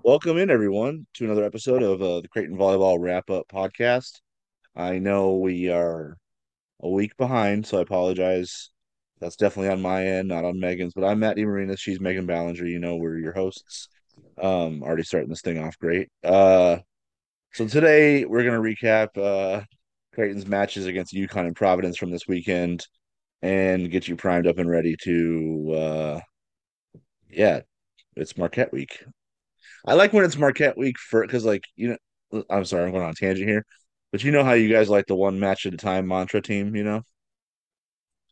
Welcome in, everyone, to another episode of uh, the Creighton Volleyball Wrap Up Podcast. I know we are a week behind, so I apologize. That's definitely on my end, not on Megan's. But I'm Matt DeMarinis. She's Megan Ballenger. You know, we're your hosts. Um, already starting this thing off great. Uh, so today we're gonna recap uh Creighton's matches against UConn and Providence from this weekend and get you primed up and ready to uh yeah, it's Marquette week. I like when it's Marquette week for because like you know I'm sorry I'm going on a tangent here, but you know how you guys like the one match at a time mantra team, you know.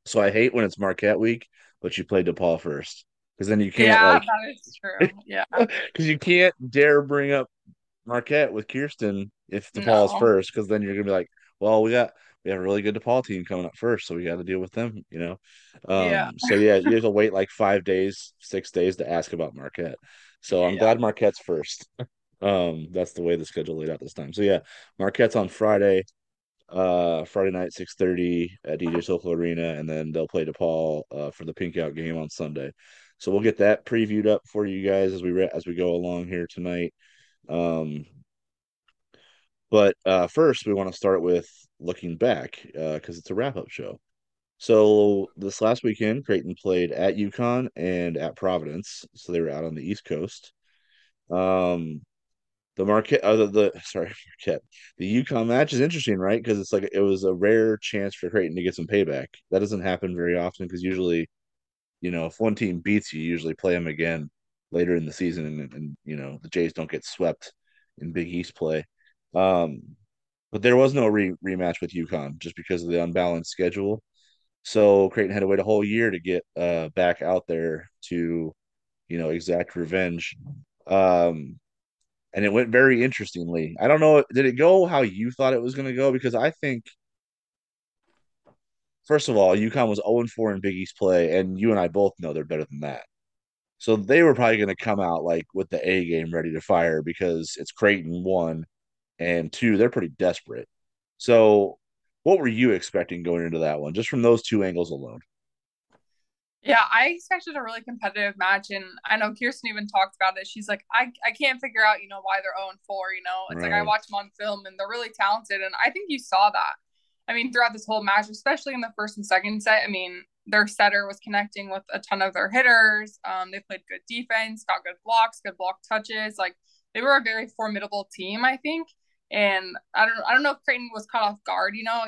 So I hate when it's Marquette week, but you play DePaul first because then you can't Yeah, like that is true. Yeah. because you can't dare bring up Marquette with Kirsten if DePaul's No. first because then you're gonna be like, well we got we have a really good DePaul team coming up first, so we got to deal with them, you know. Yeah. Um, so yeah, you have to wait like five days, six days to ask about Marquette. So I'm Yeah. glad Marquette's first. Um, that's the way the schedule laid out this time. So yeah, Marquette's on Friday, uh, Friday night, six thirty at DJ Sokol Arena, and then they'll play DePaul uh, for the Pink Out game on Sunday. So we'll get that previewed up for you guys as we re- as we go along here tonight. Um, but uh, first, we want to start with looking back because uh, it's a wrap up show. So this last weekend, Creighton played at UConn and at Providence, so they were out on the East Coast. Um, the Marquette, uh, the, the sorry, Marquette, the UConn match is interesting, right? Because it's like it was a rare chance for Creighton to get some payback. That doesn't happen very often because usually, you know, if one team beats you, you usually play them again later in the season, and, and you know the Jays don't get swept in Big East play. Um, but there was no re- rematch with UConn just because of the unbalanced schedule. So Creighton had to wait a whole year to get uh, back out there to, you know, exact revenge. Um, and it went very interestingly. I don't know, did it go how you thought it was going to go? Because I think, first of all, UConn was 0 4 in Big East play, and you and I both know they're better than that. So they were probably going to come out like with the A game ready to fire because it's Creighton one and two, they're pretty desperate. So, what were you expecting going into that one, just from those two angles alone? Yeah, I expected a really competitive match and I know Kirsten even talked about it. She's like, I, I can't figure out, you know, why they're 0 4, you know. It's like I Right. watch them on film and they're really talented and I think you saw that. I mean, throughout this whole match, especially in the first and second set, I mean, their setter was connecting with a ton of their hitters. Um, they played good defense, got good blocks, good block touches. Like they were a very formidable team, I think. And I don't I don't know if Creighton was caught off guard, you know.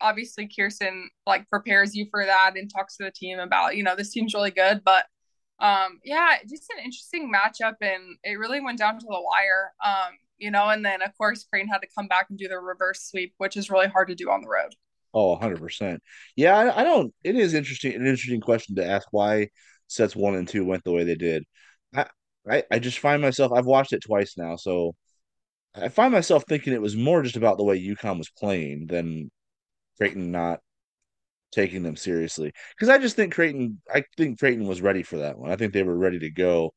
Obviously Kirsten like prepares you for that and talks to the team about, you know, this team's really good, but um yeah, just an interesting matchup and it really went down to the wire. Um, you know, and then of course Creighton had to come back and do the reverse sweep, which is really hard to do on the road. Oh, 100%. Yeah, I, I don't, it is interesting, an interesting question to ask why sets one and two went the way they did. I, I, I just find myself, I've watched it twice now, so I find myself thinking it was more just about the way UConn was playing than Creighton not taking them seriously. Because I just think Creighton, I think Creighton was ready for that one. I think they were ready to go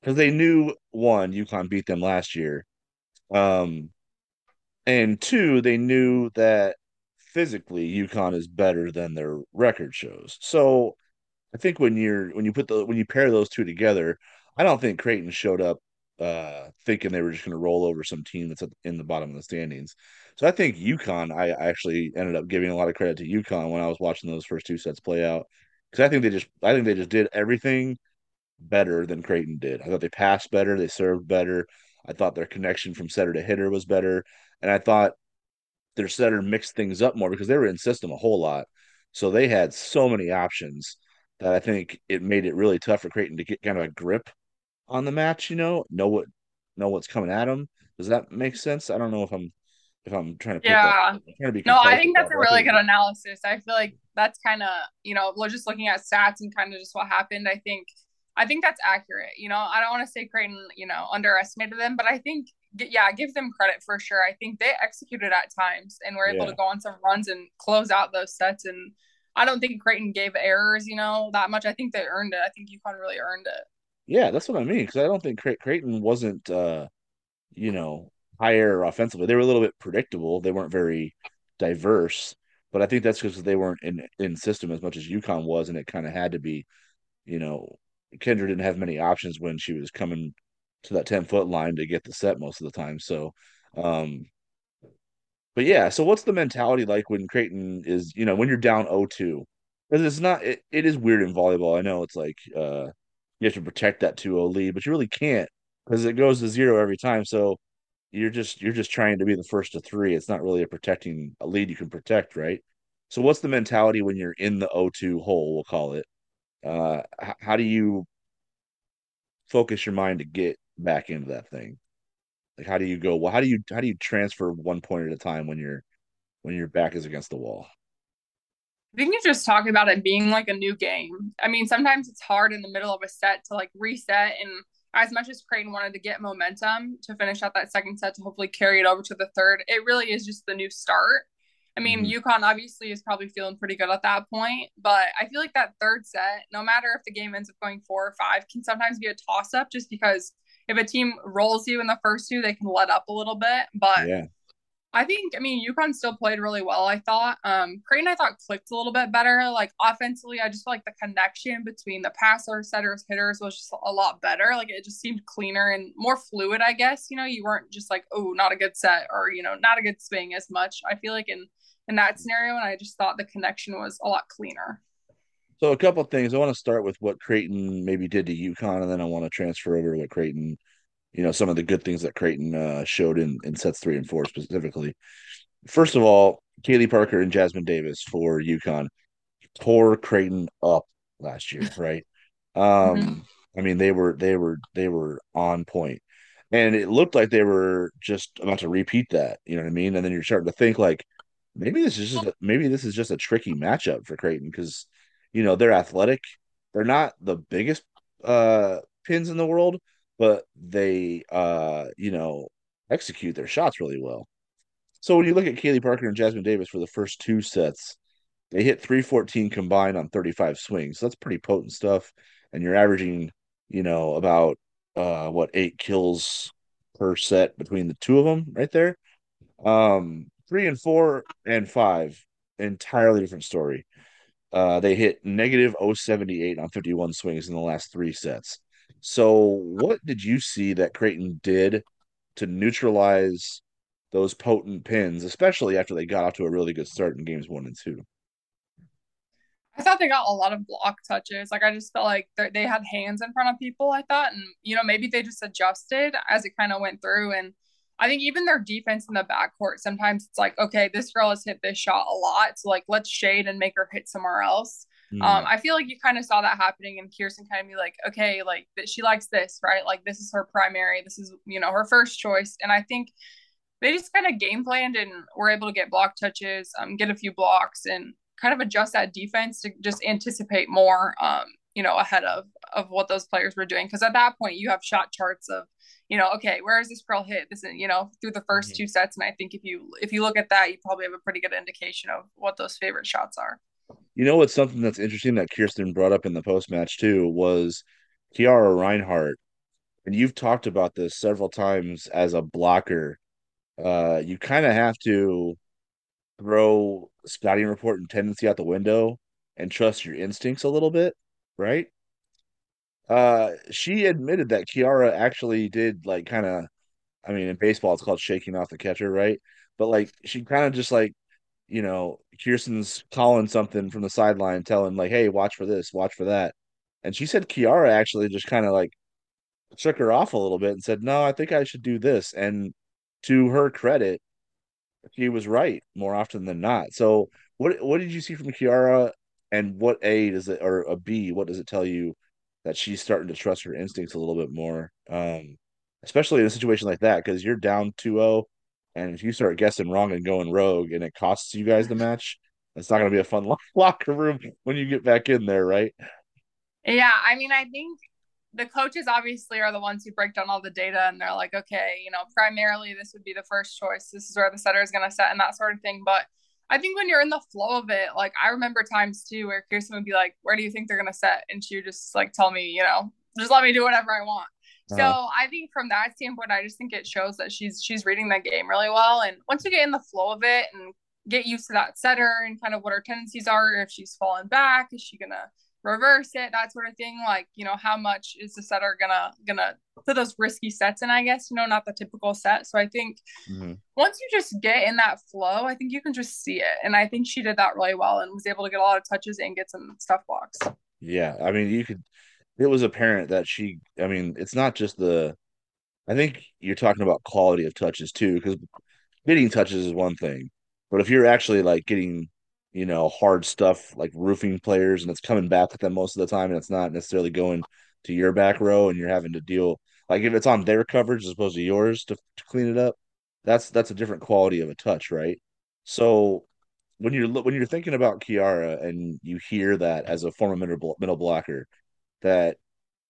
because they knew one, UConn beat them last year. Um, and two, they knew that physically UConn is better than their record shows. So I think when you're when you put the when you pair those two together, I don't think Creighton showed up uh thinking they were just going to roll over some team that's in the bottom of the standings. So I think UConn, I actually ended up giving a lot of credit to UConn when I was watching those first two sets play out because I think they just I think they just did everything better than Creighton did. I thought they passed better, they served better. I thought their connection from setter to hitter was better, and I thought their setter mixed things up more because they were in system a whole lot. So they had so many options that I think it made it really tough for Creighton to get kind of a grip on the match, you know, know what know what's coming at them. Does that make sense? I don't know if I'm if I'm trying to Yeah. Trying to No, I think that's a really good analysis. I feel like that's kind of, you know, we're just looking at stats and kind of just what happened. I think, I think that's accurate. You know, I don't want to say Creighton, you know, underestimated them, but I think, yeah, give them credit for sure. I think they executed at times and were able to go on some runs and close out those sets. And I don't think Creighton gave errors, you know, that much. I think they earned it. I think UConn really earned it. Yeah, that's what I mean because I don't think Cre- Creighton wasn't uh, you know, higher offensively. They were a little bit predictable. They weren't very diverse, but I think that's because they weren't in in system as much as UConn was, and it kind of had to be. You know, Kendra didn't have many options when she was coming. to that 10 foot line to get the set most of the time. So, um, but yeah, so what's the mentality like when Creighton is, you know, when you're down 0-2? Because it's not, it, it is weird in volleyball. I know it's like uh you have to protect that 2-0 lead, but you really can't because it goes to zero every time. So you're just you're just trying to be the first to three. It's not really a protecting a lead you can protect, right? So what's the mentality when you're in the 0-2 hole, we'll call it? Uh how do you focus your mind to get back into that thing? Like how do you go? Well, how do you how do you transfer one point at a time when you're when your back is against the wall? Think you just talk about it being like a new game. I mean, sometimes it's hard in the middle of a set to like reset. And as much as Creighton wanted to get momentum to finish out that second set to hopefully carry it over to the third, it really is just the new start. I mean, mm-hmm. UConn obviously is probably feeling pretty good at that point, but I feel like that third set, no matter if the game ends up going four or five, can sometimes be a toss up just because if a team rolls you in the first two, they can let up a little bit. But yeah. I think, I mean, UConn still played really well, I thought. Um, Creighton, I thought, clicked a little bit better. Like, offensively, I just feel like the connection between the passer, setters, hitters was just a lot better. Like, it just seemed cleaner and more fluid, I guess. You know, you weren't just like, oh, not a good set or, you know, not a good swing as much. I feel like in, in that scenario, and I just thought the connection was a lot cleaner. So, a couple things. I want to start with what Creighton maybe did to UConn, and then I want to transfer over to what Creighton you know some of the good things that Creighton uh, showed in in sets three and four specifically. First of all, Kaylee Parker and Jasmine Davis for UConn tore Creighton up last year, right? Um, mm-hmm. I mean they were they were they were on point, and it looked like they were just about to repeat that. You know what I mean? And then you're starting to think like maybe this is just a, maybe this is just a tricky matchup for Creighton because you know they're athletic, they're not the biggest uh pins in the world, but they uh you know execute their shots really well. So when you look at Kaylee Parker and Jasmine Davis for the first two sets, they hit 314 combined on 35 swings. So that's pretty potent stuff. And you're averaging, you know, about uh what eight kills per set between the two of them right there. Um three and four and five, entirely different story. Uh they hit negative 078 on 51 swings in the last three sets. So, what did you see that Creighton did to neutralize those potent pins, especially after they got off to a really good start in games one and two? I thought they got a lot of block touches. Like I just felt like they had hands in front of people. I thought, and you know, maybe they just adjusted as it kind of went through. And I think even their defense in the backcourt, sometimes it's like, okay, this girl has hit this shot a lot, so like let's shade and make her hit somewhere else. Mm. Um, I feel like you kind of saw that happening, and Kirsten kind of be like, okay, like that she likes this, right? Like this is her primary, this is you know her first choice, and I think they just kind of game planned and were able to get block touches, um, get a few blocks, and kind of adjust that defense to just anticipate more, um, you know, ahead of of what those players were doing. Because at that point, you have shot charts of, you know, okay, where is this girl hit? This is, you know, through the 1st mm-hmm. two sets, and I think if you if you look at that, you probably have a pretty good indication of what those favorite shots are. You know what's something that's interesting that Kirsten brought up in the post match too was Kiara Reinhardt, and you've talked about this several times as a blocker. Uh, you kind of have to throw scouting report and tendency out the window and trust your instincts a little bit, right? Uh, she admitted that Kiara actually did like kind of, I mean, in baseball it's called shaking off the catcher, right? But like she kind of just like you know, Kirsten's calling something from the sideline, telling like, "Hey, watch for this, watch for that," and she said Kiara actually just kind of like shook her off a little bit and said, "No, I think I should do this." And to her credit, she was right more often than not. So, what what did you see from Kiara, and what A does it or a B? What does it tell you that she's starting to trust her instincts a little bit more, um, especially in a situation like that because you're down 2-0 and if you start guessing wrong and going rogue and it costs you guys the match, it's not going to be a fun locker room when you get back in there, right? Yeah. I mean, I think the coaches obviously are the ones who break down all the data and they're like, okay, you know, primarily this would be the first choice. This is where the setter is going to set and that sort of thing. But I think when you're in the flow of it, like I remember times too where Kirsten would be like, where do you think they're going to set? And she would just like tell me, you know, just let me do whatever I want. So uh, I think from that standpoint, I just think it shows that she's she's reading the game really well. And once you get in the flow of it and get used to that setter and kind of what her tendencies are, if she's falling back, is she gonna reverse it, that sort of thing. Like, you know, how much is the setter gonna gonna put those risky sets in, I guess, you know, not the typical set. So I think mm-hmm. once you just get in that flow, I think you can just see it. And I think she did that really well and was able to get a lot of touches and get some stuff blocks. Yeah. I mean, you could, it was apparent that she, I mean, it's not just the, I think you're talking about quality of touches too, because getting touches is one thing. But if you're actually like getting you know, hard stuff like roofing players and it's coming back with them most of the time and it's not necessarily going to your back row and you're having to deal like if it's on their coverage as opposed to yours to, to clean it up, that's that's a different quality of a touch, right? So when you're when you're thinking about Kiara and you hear that as a former middle middle blocker, that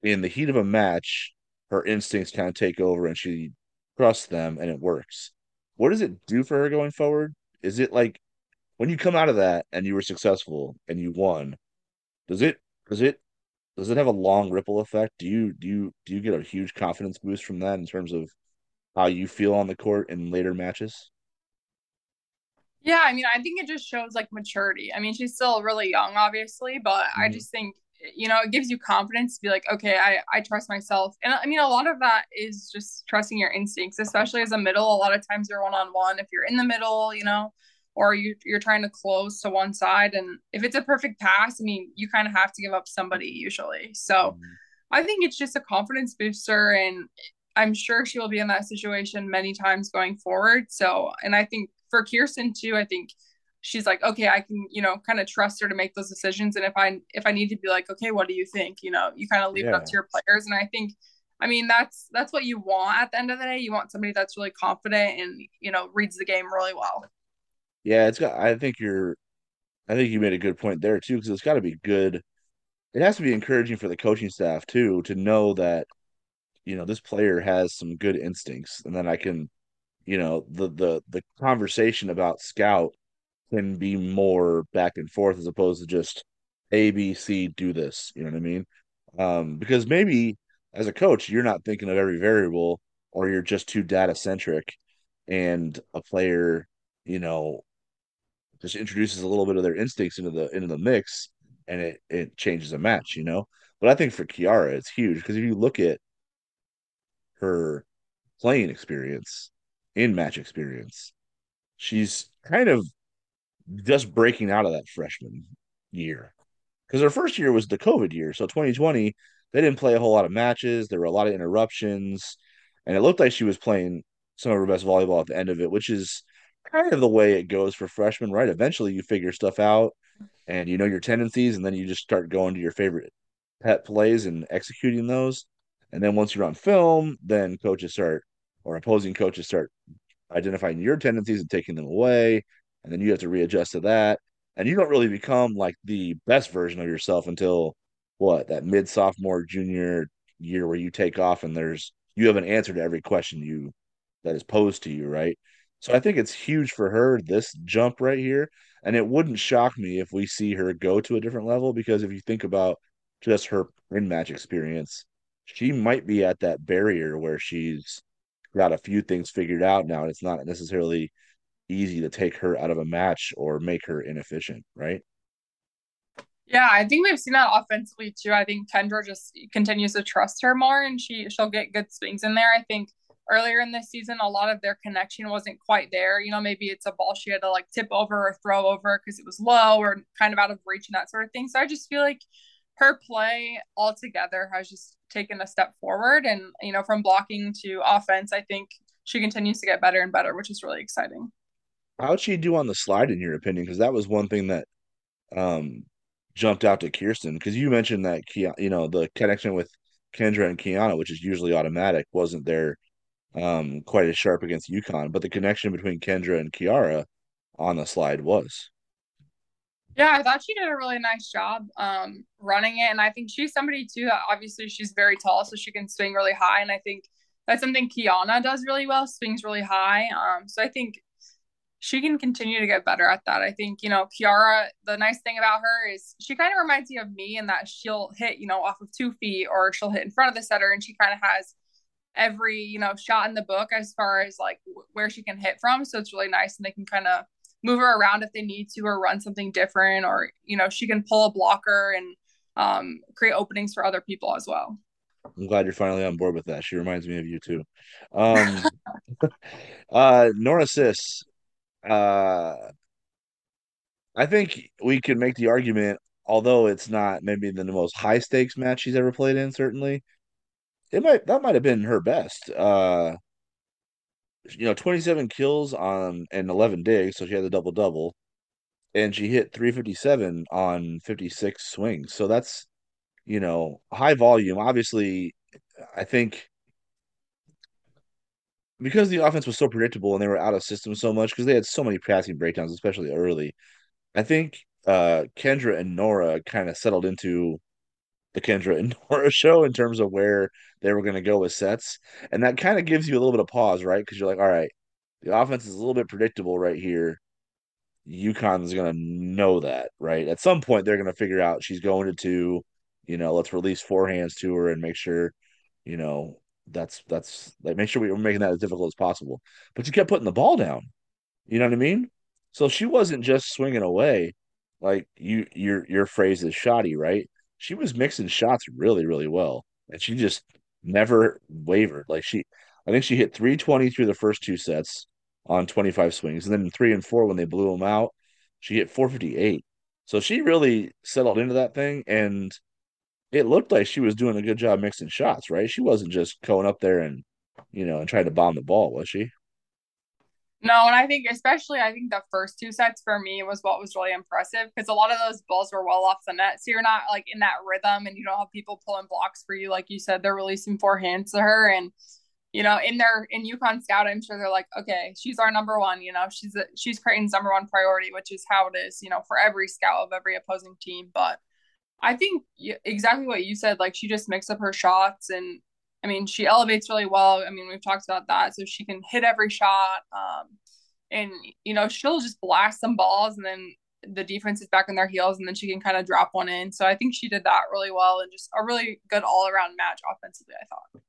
in the heat of a match, her instincts kind of take over and she trusts them and it works. What does it do for her going forward? Is it like when you come out of that and you were successful and you won, does it does it does it have a long ripple effect? Do you do you do you get a huge confidence boost from that in terms of how you feel on the court in later matches? Yeah, I mean, I think it just shows like maturity. I mean, she's still really young, obviously, but mm-hmm. I just think you know it gives you confidence to be like, okay, I I trust myself, and I mean, a lot of that is just trusting your instincts, especially as a middle. A lot of times you're one on one. If you're in the middle, you know, or you you're trying to close to one side and if it's a perfect pass i mean you kind of have to give up somebody usually so mm-hmm. i think it's just a confidence booster and i'm sure she will be in that situation many times going forward so and i think for kirsten too i think she's like okay i can you know kind of trust her to make those decisions and if i if i need to be like okay what do you think you know you kind of leave yeah. it up to your players and i think I mean, that's that's what you want at the end of the day. You want somebody that's really confident and you know reads the game really well. Yeah, it's got. I think you're. I think you made a good point there too, because it's got to be good. It has to be encouraging for the coaching staff too to know that, you know, this player has some good instincts, and then I can, you know, the the the conversation about scout can be more back and forth as opposed to just A, B, C, do this. You know what I mean? Um, because maybe as a coach, you're not thinking of every variable, or you're just too data centric, and a player, you know, just introduces a little bit of their instincts into the into the mix and it it changes a match, you know. But I think for Kiara, it's huge because if you look at her playing experience, in match experience, she's kind of just breaking out of that freshman year. Because her first year was the COVID year. So 2020, they didn't play a whole lot of matches. There were a lot of interruptions. And it looked like she was playing some of her best volleyball at the end of it, which is kind of the way it goes for freshmen, right? Eventually you figure stuff out and you know your tendencies, and then you just start going to your favorite pet plays and executing those. And then once you're on film, then coaches start or opposing coaches start identifying your tendencies and taking them away. And then you have to readjust to that. And you don't really become like the best version of yourself until what that mid sophomore junior year where you take off and there's you have an answer to every question you that is posed to you, right? So I think it's huge for her this jump right here. And it wouldn't shock me if we see her go to a different level because if you think about just her in match experience, she might be at that barrier where she's got a few things figured out now. And it's not necessarily easy to take her out of a match or make her inefficient, right? Yeah, I think we've seen that offensively too. I think Kendra just continues to trust her more and she she'll get good swings in there. I think earlier in this season, a lot of their connection wasn't quite there. You know, maybe it's a ball she had to like tip over or throw over because it was low or kind of out of reach and that sort of thing. So I just feel like her play altogether has just taken a step forward. And, you know, from blocking to offense, I think she continues to get better and better, which is really exciting. How'd she do on the slide, in your opinion? Because that was one thing that um, jumped out to Kirsten. Because you mentioned that, you know, the connection with Kendra and Kiana, which is usually automatic, wasn't there um, quite as sharp against UConn, but the connection between Kendra and Kiara on the slide was. Yeah, I thought she did a really nice job um, running it, and I think she's somebody too obviously she's very tall, so she can swing really high, and I think that's something Kiana does really well, swings really high. Um, so I think she can continue to get better at that. I think, you know, Kiara, the nice thing about her is she kind of reminds me of me in that she'll hit, you know, off of two feet or she'll hit in front of the setter and she kind of has every you know shot in the book as far as like where she can hit from so it's really nice and they can kind of move her around if they need to or run something different or you know she can pull a blocker and um, create openings for other people as well I'm glad you're finally on board with that. She reminds me of you too. Um, uh, Norah Sis, uh, I think we could make the argument, although it's not maybe the most high stakes match she's ever played in, certainly, it might that might have been her best. Uh, you know, 27 kills on and 11 digs, so she had the double double, and she hit 357 on 56 swings. So that's, you know, high volume. Obviously, I think because the offense was so predictable and they were out of system so much because they had so many passing breakdowns, especially early. I think uh, Kendra and Norah kind of settled into the Kendra and Norah show in terms of where they were going to go with sets, and that kind of gives you a little bit of pause, right? Because you're like, all right, the offense is a little bit predictable right here. UConn is going to know that, right? At some point, they're going to figure out she's going to two. You know, let's release forehands to her and make sure, you know, that's that's like make sure we, we're making that as difficult as possible. But you kept putting the ball down. You know what I mean? So she wasn't just swinging away, like you your your phrase is shoddy, right? She was mixing shots really, really well, and she just never wavered. Like she, I think she hit 320 through the first two sets on 25 swings, and then three and four when they blew them out, she hit 458. So she really settled into that thing, and it looked like she was doing a good job mixing shots, right? She wasn't just going up there and you know and trying to bomb the ball, was she? No, and I think especially I think the first two sets for me was what was really impressive because a lot of those balls were well off the net. So you're not like in that rhythm and you don't have people pulling blocks for you. Like you said, they're releasing forehands to her. And, you know, in their in UConn Scout, I'm sure they're like, okay, she's our number one, you know, she's a, she's Creighton's number one priority, which is how it is, you know, for every scout of every opposing team. But I think exactly what you said, like she just mixed up her shots and I mean, she elevates really well. I mean, we've talked about that. So she can hit every shot. Um, and, you know, she'll just blast some balls and then the defense is back on their heels and then she can kind of drop one in. So I think she did that really well and just a really good all around match offensively, I thought.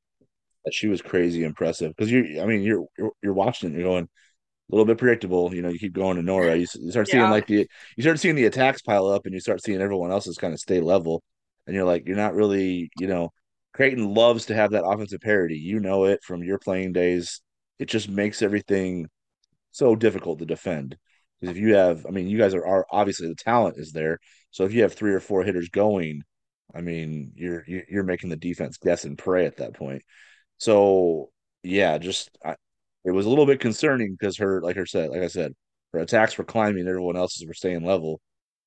She was crazy impressive because you, I mean, you're, you're, you're watching it, you're going, a little bit predictable. You know, you keep going to Norah. You, you start seeing yeah. like the you start seeing the attacks pile up, and you start seeing everyone else's kind of stay level. And you're like, you're not really, you know, Creighton loves to have that offensive parity. You know it from your playing days. It just makes everything so difficult to defend. Because if you have, I mean, you guys are, are obviously the talent is there. So if you have three or four hitters going, I mean, you're you're making the defense guess and pray at that point. So yeah, just I, it was a little bit concerning because her, like her said, like I said, her attacks were climbing, everyone else's were staying level.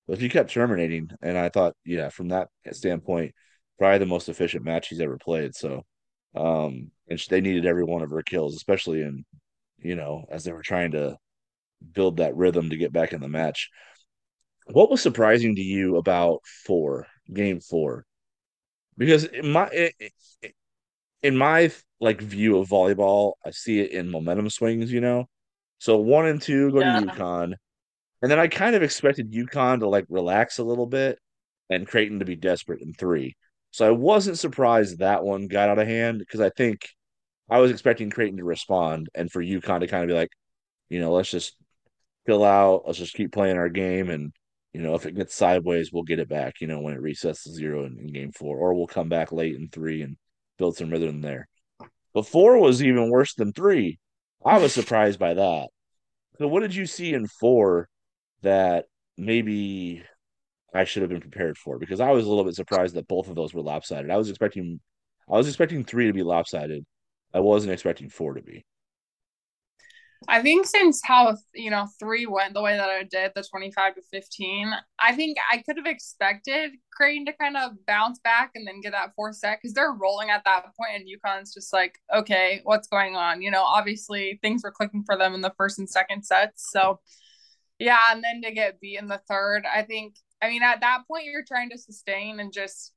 But she kept terminating, and I thought, yeah, from that standpoint, probably the most efficient match he's ever played. So, um, and they needed every one of her kills, especially in, you know, as they were trying to build that rhythm to get back in the match. What was surprising to you about four, game four? Because in my in my like view of volleyball, I see it in momentum swings. You know, so one and two go yeah. to UConn, and then I kind of expected UConn to like relax a little bit and Creighton to be desperate in three. So I wasn't surprised that one got out of hand because I think I was expecting Creighton to respond and for UConn to kind of be like, you know, let's just fill out, let's just keep playing our game, and you know, if it gets sideways, we'll get it back. You know, when it resets to zero in, in game four, or we'll come back late in three and build some rhythm there. But four was even worse than three. I was surprised by that. So, what did you see in four that maybe I should have been prepared for because I was a little bit surprised that both of those were lopsided. I was expecting I was expecting three to be lopsided. I wasn't expecting four to be. I think since how you know three went the way that I did, the twenty five to fifteen, I think I could have expected Creighton to kind of bounce back and then get that fourth set because they're rolling at that point, and UConn's just like, okay, what's going on? You know, obviously things were clicking for them in the first and second sets, so yeah, and then to get beat in the third, I think I mean, at that point, you're trying to sustain and just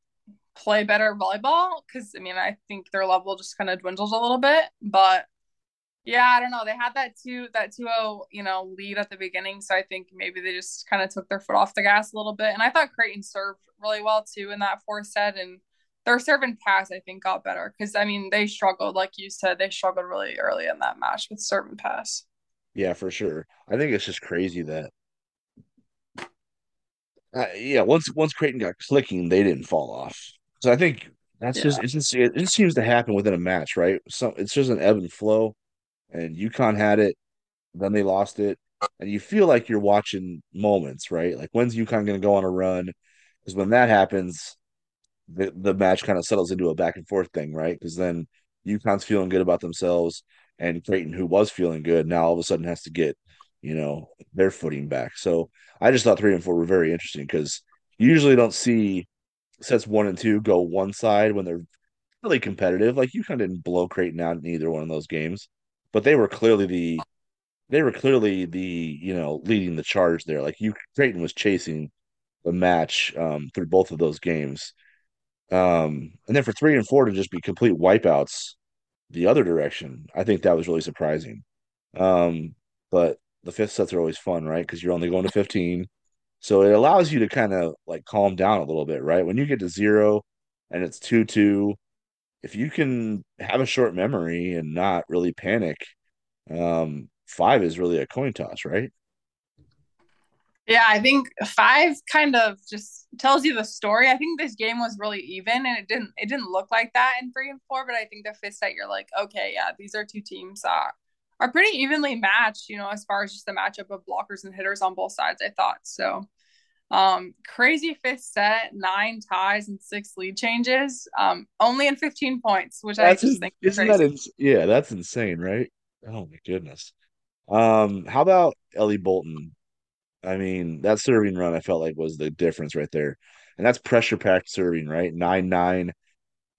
play better volleyball because I mean, I think their level just kind of dwindles a little bit. But yeah, I don't know. They had that two that 2-0, you know, lead at the beginning, so I think maybe they just kind of took their foot off the gas a little bit. And I thought Creighton served really well too in that fourth set, and their serve and pass I think got better because I mean they struggled, like you said, they struggled really early in that match with serve and pass. Yeah, for sure. I think it's just crazy that uh, yeah, once once Creighton got clicking, they didn't fall off. So I think That's Yeah. just it's just it just seems to happen within a match, right? So it's just an ebb and flow, and UConn had it, then they lost it, and you feel like you're watching moments, right? Like when's UConn going to go on a run? Because when that happens, the the match kind of settles into a back and forth thing, right? Because then UConn's feeling good about themselves, and Creighton, who was feeling good, now all of a sudden has to get, you know, their footing back. So I just thought three and four were very interesting because you usually don't see sets one and two go one side when they're really competitive. Like UConn didn't blow Creighton out in either one of those games, but they were clearly the they were clearly the you know leading the charge there. Like you Creighton was chasing the match um, through both of those games. Um, and then for three and four to just be complete wipeouts the other direction, I think that was really surprising. Um, but the fifth sets are always fun, right? Because you're only going to 15. So it allows you to kind of like calm down a little bit, right? When you get to zero and it's 2 2, if you can have a short memory and not really panic, um, five is really a coin toss, right? Yeah, I think five kind of just tells you the story. I think this game was really even, and it didn't it didn't look like that in three and four. But I think the fifth set, you're like, okay, yeah, these are two teams that are pretty evenly matched. You know, as far as just the matchup of blockers and hitters on both sides. I thought so. Um, crazy fifth set, nine ties and six lead changes, um, only in 15 points, which that's I just think isn't that ins- yeah, that's insane, right? Oh my goodness. Um, how about Ellie Bolton? I mean, that serving run I felt like was the difference right there. And that's pressure packed serving, right? Nine nine,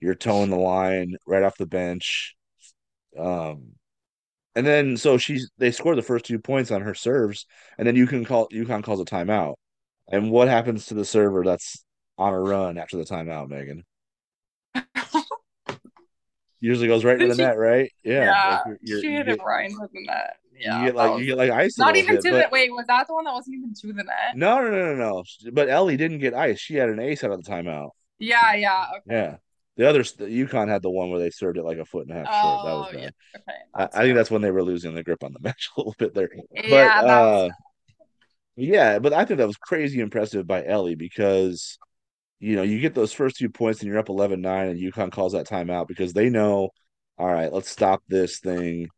you're towing the line right off the bench. Um, and then so she's they score the first two points on her serves, and then you can call UConn calls a timeout. And what happens to the server that's on a run after the timeout, Megan? Usually goes right into the she, net, right? Yeah, yeah, like you're, you're, she hit it right into the net. Yeah, you get like was, you get like ice. Not even bit, to but, the wait. Was that the one that wasn't even to the net? No, no, no, no, no. But Ellie didn't get ice. She had an ace out of the timeout. Yeah, yeah, okay. Yeah. The others, the UConn had the one where they served it like a foot and a half short. Oh, that was bad. Yeah. Okay. I, I, think that's when they were losing the grip on the match a little bit there. But yeah, uh, yeah, but I think that was crazy impressive by Ellie because you know you get those first two points and you're up 11-9 and UConn calls that timeout because they know, all right, let's stop this thing.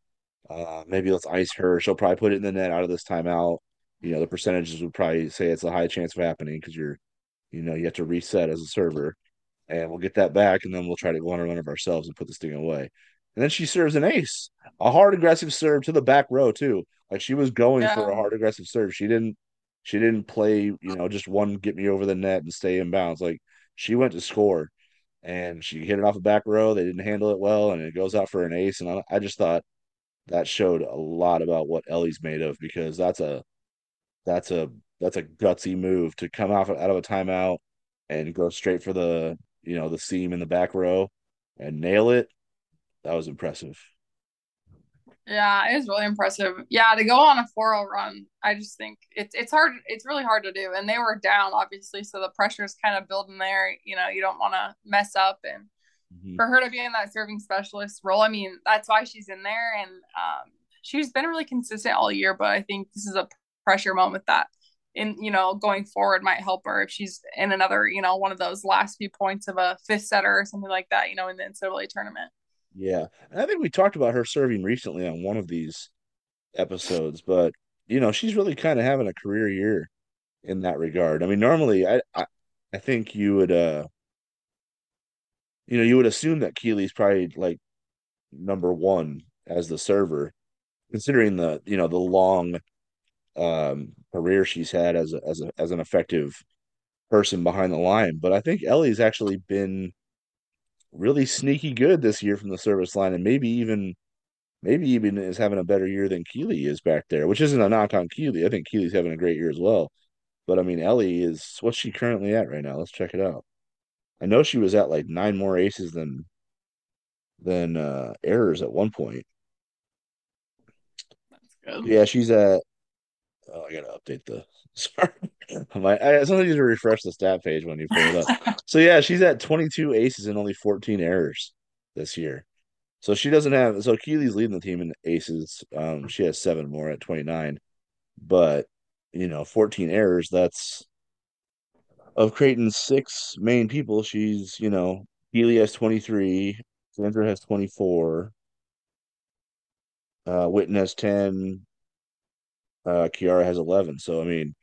Uh, maybe let's ice her. She'll probably put it in the net out of this timeout. You know, the percentages would probably say it's a high chance of happening because you're, you know, you have to reset as a server and we'll get that back, and then we'll try to go on a run of ourselves and put this thing away. And then she serves an ace, a hard aggressive serve to the back row too. Like she was going yeah. for a hard aggressive serve. She didn't, she didn't play, you know, just one get me over the net and stay in bounds. Like she went to score, and she hit it off the back row. They didn't handle it well, and it goes out for an ace. And I, I just thought that showed a lot about what Ellie's made of because that's a, that's a that's a gutsy move to come off out of a timeout and go straight for the you know, the seam in the back row and nail it. That was impressive. Yeah, it was really impressive. Yeah, to go on a 4-0 run, I just think it's it's hard it's really hard to do. And they were down obviously, so the pressure is kind of building there. You know, you don't want to mess up and mm-hmm. for her to be in that serving specialist role, I mean, that's why she's in there and um, she's been really consistent all year, but I think this is a pressure moment that in you know going forward might help her if she's in another you know one of those last few points of a fifth setter or something like that you know in the NCAA tournament. Yeah, and I think we talked about her serving recently on one of these episodes, but you know she's really kind of having a career year in that regard. I mean, normally I I, I think you would uh you know you would assume that Keeley's probably like number one as the server, considering the you know the long um, career she's had as a, as a, as an effective person behind the line. But I think Ellie's actually been really sneaky good this year from the service line, and maybe even maybe even is having a better year than Keeley is back there, which isn't a knock on Keeley. I think Keeley's having a great year as well. But I mean, Ellie is what's she currently at right now? Let's check it out. I know she was at like nine more aces than than uh errors at one point. Yeah, she's at Oh, I gotta update the. Sorry, my I sometimes need to refresh the stat page when you pull it up. so yeah, she's at 22 aces and only 14 errors this year. So she doesn't have. So Keeley's leading the team in aces. Um, she has seven more at 29, but you know, 14 errors. That's of Creighton's six main people. She's you know Keeley has 23. Sandra has 24. Uh, Witten has 10. Uh, Kiara has 11. So, I mean,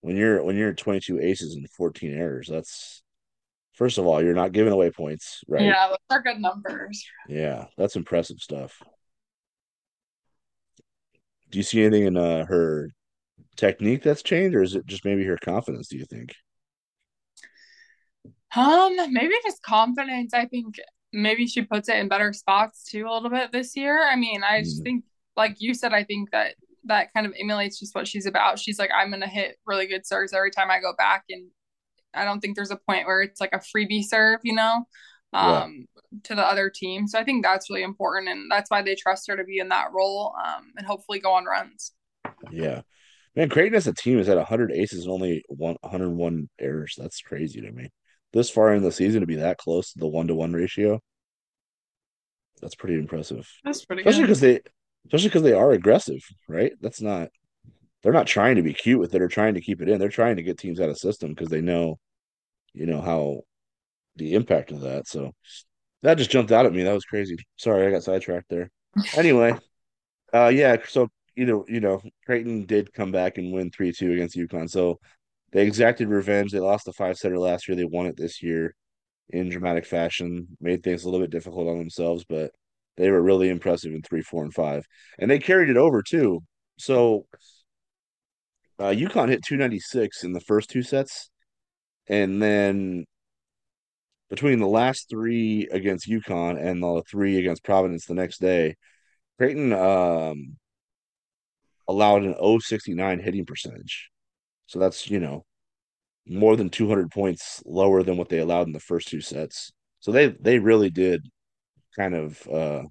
when you're when you're 22 aces and 14 errors, that's first of all, you're not giving away points, right? Yeah, those are good numbers. Yeah, that's impressive stuff. Do you see anything in uh, her technique that's changed, or is it just maybe her confidence, do you think? Um, maybe just confidence. I think maybe she puts it in better spots too a little bit this year. I mean, I just Mm, think, like you said, I think that that kind of emulates just what she's about. She's like, I'm gonna hit really good serves every time I go back, and I don't think there's a point where it's like a freebie serve, you know, yeah, um, to the other team. So I think that's really important, and that's why they trust her to be in that role, um, and hopefully go on runs. yeah. Man, Creighton as a team is at 100 aces and only one 101 errors. That's crazy to me. This far in the season to be that close to the one to one ratio, that's pretty impressive. That's pretty Especially good. because they, especially because they are aggressive, right? That's not they're not trying to be cute with it or trying to keep it in. They're trying to get teams out of system because they know, you know, how the impact of that. So that just jumped out at me. That was crazy. Sorry, I got sidetracked there. Anyway, uh yeah, so you know, you know, Creighton did come back and win 3-2 against UConn. So they exacted revenge. They lost the five setter last year. They won it this year in dramatic fashion, made things a little bit difficult on themselves, but they were really impressive in three, four, and five. And they carried it over too. So uh UConn hit 296 in the first two sets And then between the last three against UConn and the three against Providence the next day, Creighton um, allowed an 069 hitting percentage. So that's, you know, more than 200 points lower than what they allowed in the first two sets. So they they really did kind of uh,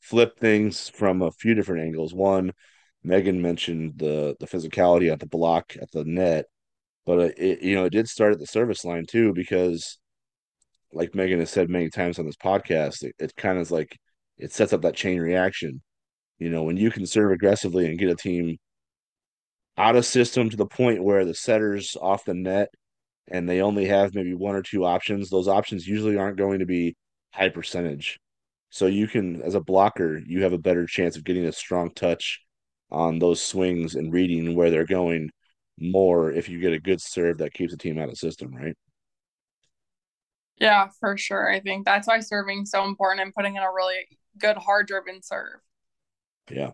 flip things from a few different angles. One, Megan mentioned the the physicality at the block at the net, but uh, it you know it did start at the service line too because like Megan has said many times on this podcast, it, it kind of is like it sets up that chain reaction. You know, when you can serve aggressively and get a team out of system to the point where the setters off the net and they only have maybe one or two options, those options usually aren't going to be high percentage. So you can, as a blocker, you have a better chance of getting a strong touch on those swings and reading where they're going more if you get a good serve that keeps the team out of system, right? Yeah, for sure. I think that's why serving is so important and putting in a really good hard driven serve. Yeah.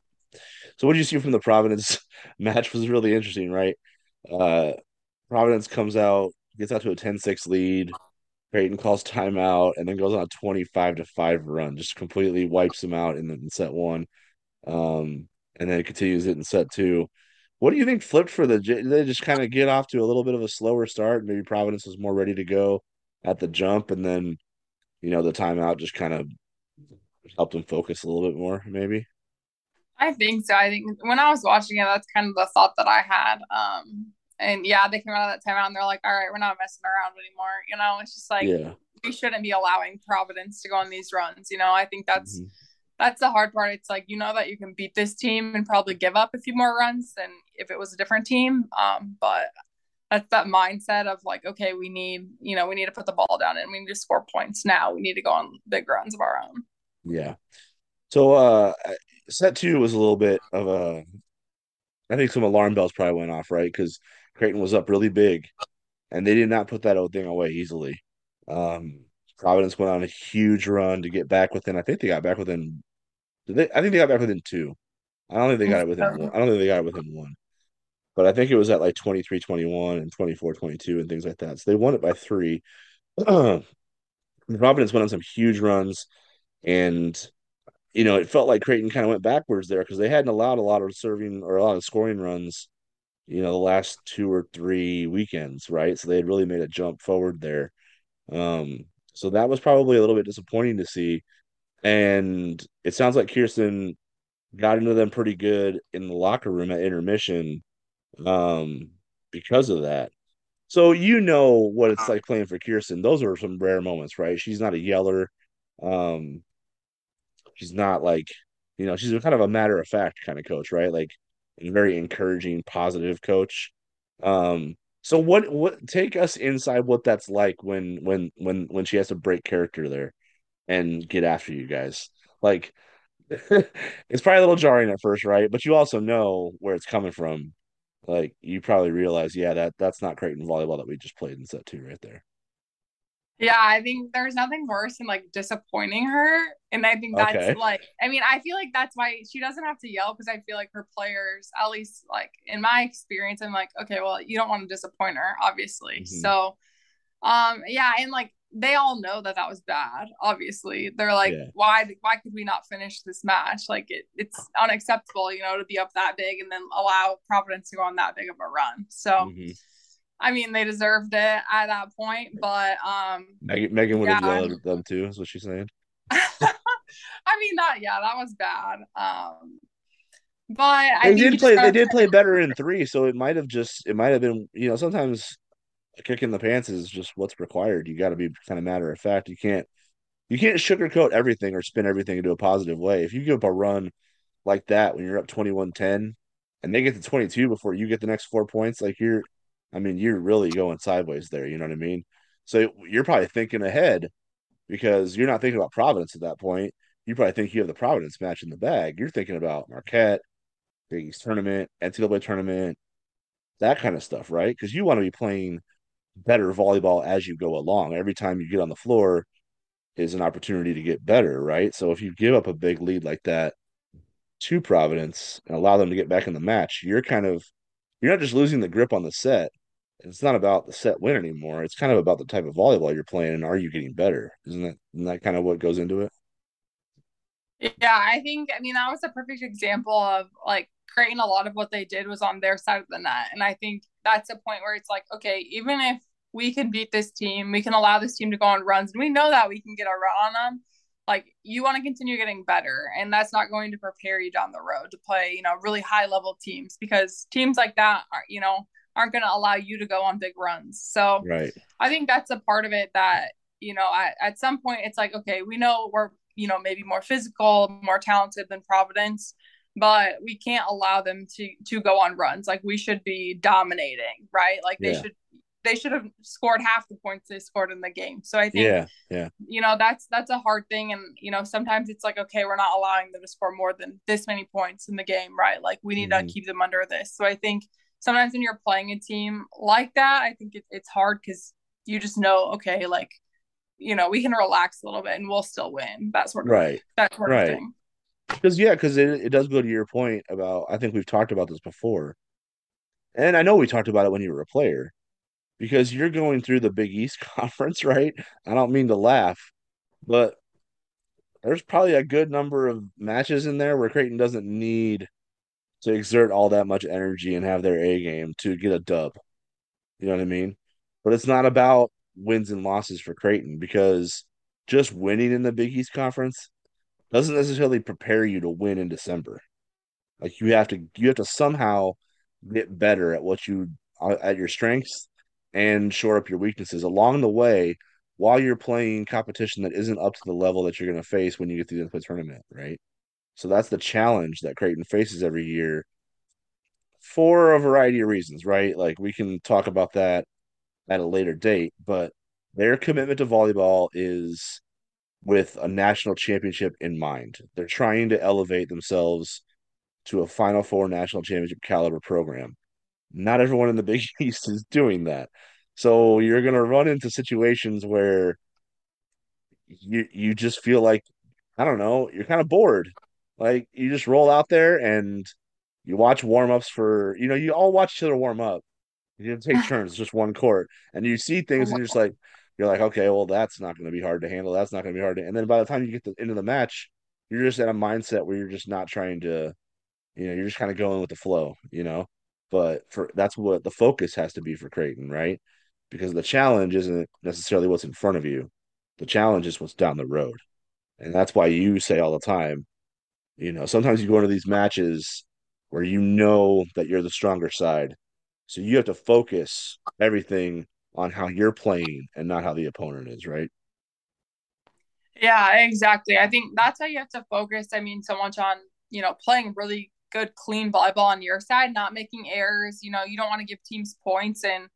So what do you see from the Providence match was really interesting, right? Uh Providence comes out, gets out to a 10-6 lead. Creighton calls timeout and then goes on a 25 to 5 run, just completely wipes them out in, the, in set one. Um, and then it continues it in set two. What do you think flipped for the they just kind of get off to a little bit of a slower start? Maybe Providence was more ready to go at the jump, and then you know the timeout just kind of helped them focus a little bit more, maybe. I think so. I think when I was watching it, that's kind of the thought that I had. Um, and yeah, they came out of that timeout and they're like, all right, we're not messing around anymore. You know, it's just like Yeah. we shouldn't be allowing Providence to go on these runs. You know, I think that's Mhm. That's the hard part. It's like you know that you can beat this team and probably give up a few more runs than if it was a different team. Um, but that's that mindset of like, okay, we need, you know, we need to put the ball down and we need to score points now. We need to go on big runs of our own. Yeah. So uh set two was a little bit of a I think some alarm bells probably went off, right? Because Creighton was up really big and they did not put that old thing away easily. Um Providence went on a huge run to get back within. I think they got back within they I think they got back within two. I don't think they got it within one. I don't think they got it within one. But I think it was at like 23 21 and 24 22 and things like that. So they won it by three. Providence went on some huge runs and you know, it felt like Creighton kind of went backwards there because they hadn't allowed a lot of serving or a lot of scoring runs, you know, the last two or three weekends, right? So they had really made a jump forward there. Um, so that was probably a little bit disappointing to see. And it sounds like Kirsten got into them pretty good in the locker room at intermission um, because of that. So you know what it's like playing for Kirsten. Those are some rare moments, right? She's not a yeller. Um, she's not like you know she's kind of a matter of fact kind of coach right like a very encouraging positive coach um So what what take us inside what that's like when when when when she has to break character there and get after you guys. Like it's probably a little jarring at first, right? But you also know where it's coming from. Like you probably realize, yeah, that that's not Creighton volleyball that we just played in set two right there. Yeah, I think there's nothing worse than like disappointing her. And I think that's Okay. like, I mean, I feel like that's why she doesn't have to yell because I feel like her players, at least like in my experience, I'm like, okay, well, you don't want to disappoint her, obviously. hmm So, um, yeah, and like they all know that that was bad. Obviously, they're like, Yeah. why, why could we not finish this match? Like it, it's unacceptable, you know, to be up that big and then allow Providence to go on that big of a run. So, hmm I mean, they deserved it at that point, but um, Megan, Megan would have yeah. yelled at them too, is what she's saying. I mean that yeah, that was bad. Um but I They think did play they did play better in three, so it might have just it might have been, you know, sometimes a kick in the pants is just what's required. You got to be kind of matter of fact. You can't you can't sugarcoat everything or spin everything into a positive way. If you give up a run like that when you're up 21-10 and they get to 22 before you get the next four points, like you're I mean, you're really going sideways there, you know what I mean? So you're probably thinking ahead because you're not thinking about Providence at that point. You probably think you have the Providence match in the bag. You're thinking about Marquette, Big East tournament, NCAA tournament, that kind of stuff, right? Because you want to be playing better volleyball as you go along. Every time you get on the floor is an opportunity to get better, right? So if you give up a big lead like that to Providence and allow them to get back in the match, you're kind of you're not just losing the grip on the set. It's not about the set win anymore. It's kind of about the type of volleyball you're playing and are you getting better? Isn't that isn't that kind of what goes into it? Yeah, I think I mean that was a perfect example of like creating a lot of what they did was on their side of the net. And I think that's a point where it's like, okay, even if we can beat this team, we can allow this team to go on runs, and we know that we can get a run on them. Like you want to continue getting better, and that's not going to prepare you down the road to play, you know, really high level teams because teams like that are, you know, aren't going to allow you to go on big runs. So Right. I think that's a part of it that, you know, at, at some point it's like, okay, we know we're, you know, maybe more physical, more talented than Providence, but we can't allow them to to go on runs. Like we should be dominating, right? Like they Yeah. should they should have scored half the points they scored in the game. So I think, Yeah. Yeah. you know, that's that's a hard thing. And, you know, sometimes it's like, okay, we're not allowing them to score more than this many points in the game, right? Like we need to hmm keep them under this. So I think sometimes when you're playing a team like that, I think it, it's hard because you just know, okay, like, you know, we can relax a little bit and we'll still win. That sort of Right. that sort of Right. thing. Because yeah, because it, it does go to your point about I think we've talked about this before. And I know we talked about it when you were a player because you're going through the Big East conference, right? I don't mean to laugh, but there's probably a good number of matches in there where Creighton doesn't need to exert all that much energy and have their A game to get a dub. You know what I mean? But it's not about wins and losses for Creighton because just winning in the Big East conference doesn't necessarily prepare you to win in December. Like you have to you have to somehow get better at what you uh, at your strengths and shore up your weaknesses along the way while you're playing competition that isn't up to the level that you're going to face when you get to the NCAA tournament, right? So that's the challenge that Creighton faces every year for a variety of reasons, right? Like we can talk about that at a later date, but their commitment to volleyball is with a national championship in mind. They're trying to elevate themselves to a Final Four national championship caliber program. Not everyone in the Big East is doing that. So you're going to run into situations where you you just feel like I don't know, you're kind of bored. Like you just roll out there and you watch warm-ups for, you know, you all watch each other warm up. You take turns, just one court, and you see things and you're just like you're like, okay, well, that's not going to be hard to handle. That's not going to be hard to. And then by the time you get to the, end of the match, you're just in a mindset where you're just not trying to you know, you're just kind of going with the flow, you know. But for that's what the focus has to be for Creighton, right? Because the challenge isn't necessarily what's in front of you. The challenge is what's down the road. And that's why you say all the time, you know, sometimes you go into these matches where you know that you're the stronger side. So you have to focus everything on how you're playing and not how the opponent is, right? Yeah, exactly. I think that's how you have to focus. I mean, so much on, you know, playing really good, clean volleyball on your side, not making errors. You know, you don't want to give teams points and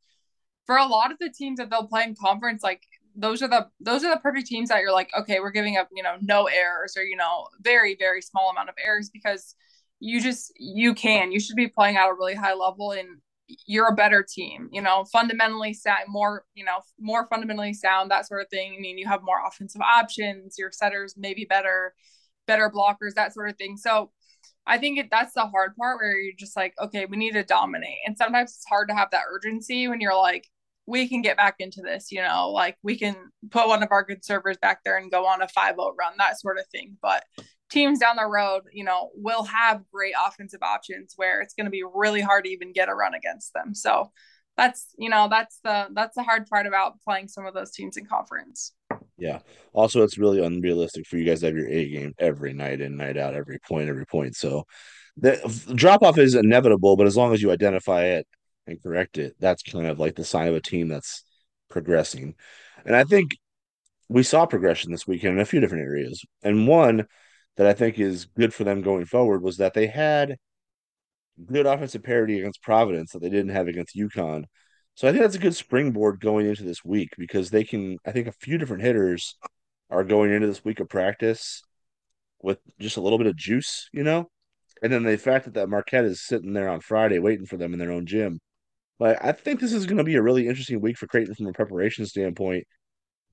for a lot of the teams that they'll play in conference, like those are the those are the perfect teams that you're like, okay, we're giving up, you know, no errors or you know, very very small amount of errors because you just you can you should be playing at a really high level and you're a better team, you know, fundamentally sound, more, you know, more fundamentally sound, that sort of thing. I mean, you have more offensive options, your setters maybe better, better blockers, that sort of thing. So I think it, that's the hard part where you're just like, okay, we need to dominate. And sometimes it's hard to have that urgency when you're like, we can get back into this, you know, like we can put one of our good servers back there and go on a 5 0 run, that sort of thing. But teams down the road, you know, will have great offensive options where it's going to be really hard to even get a run against them. So that's, you know, that's the that's the hard part about playing some of those teams in conference. Yeah. Also, it's really unrealistic for you guys to have your A game every night in, night out, every point, every point. So the drop off is inevitable, but as long as you identify it and correct it, that's kind of like the sign of a team that's progressing. And I think we saw progression this weekend in a few different areas. And one that I think is good for them going forward was that they had good offensive parity against Providence that they didn't have against UConn. So I think that's a good springboard going into this week because they can. I think a few different hitters are going into this week of practice with just a little bit of juice, you know. And then the fact that that Marquette is sitting there on Friday waiting for them in their own gym. But I think this is going to be a really interesting week for Creighton from a preparation standpoint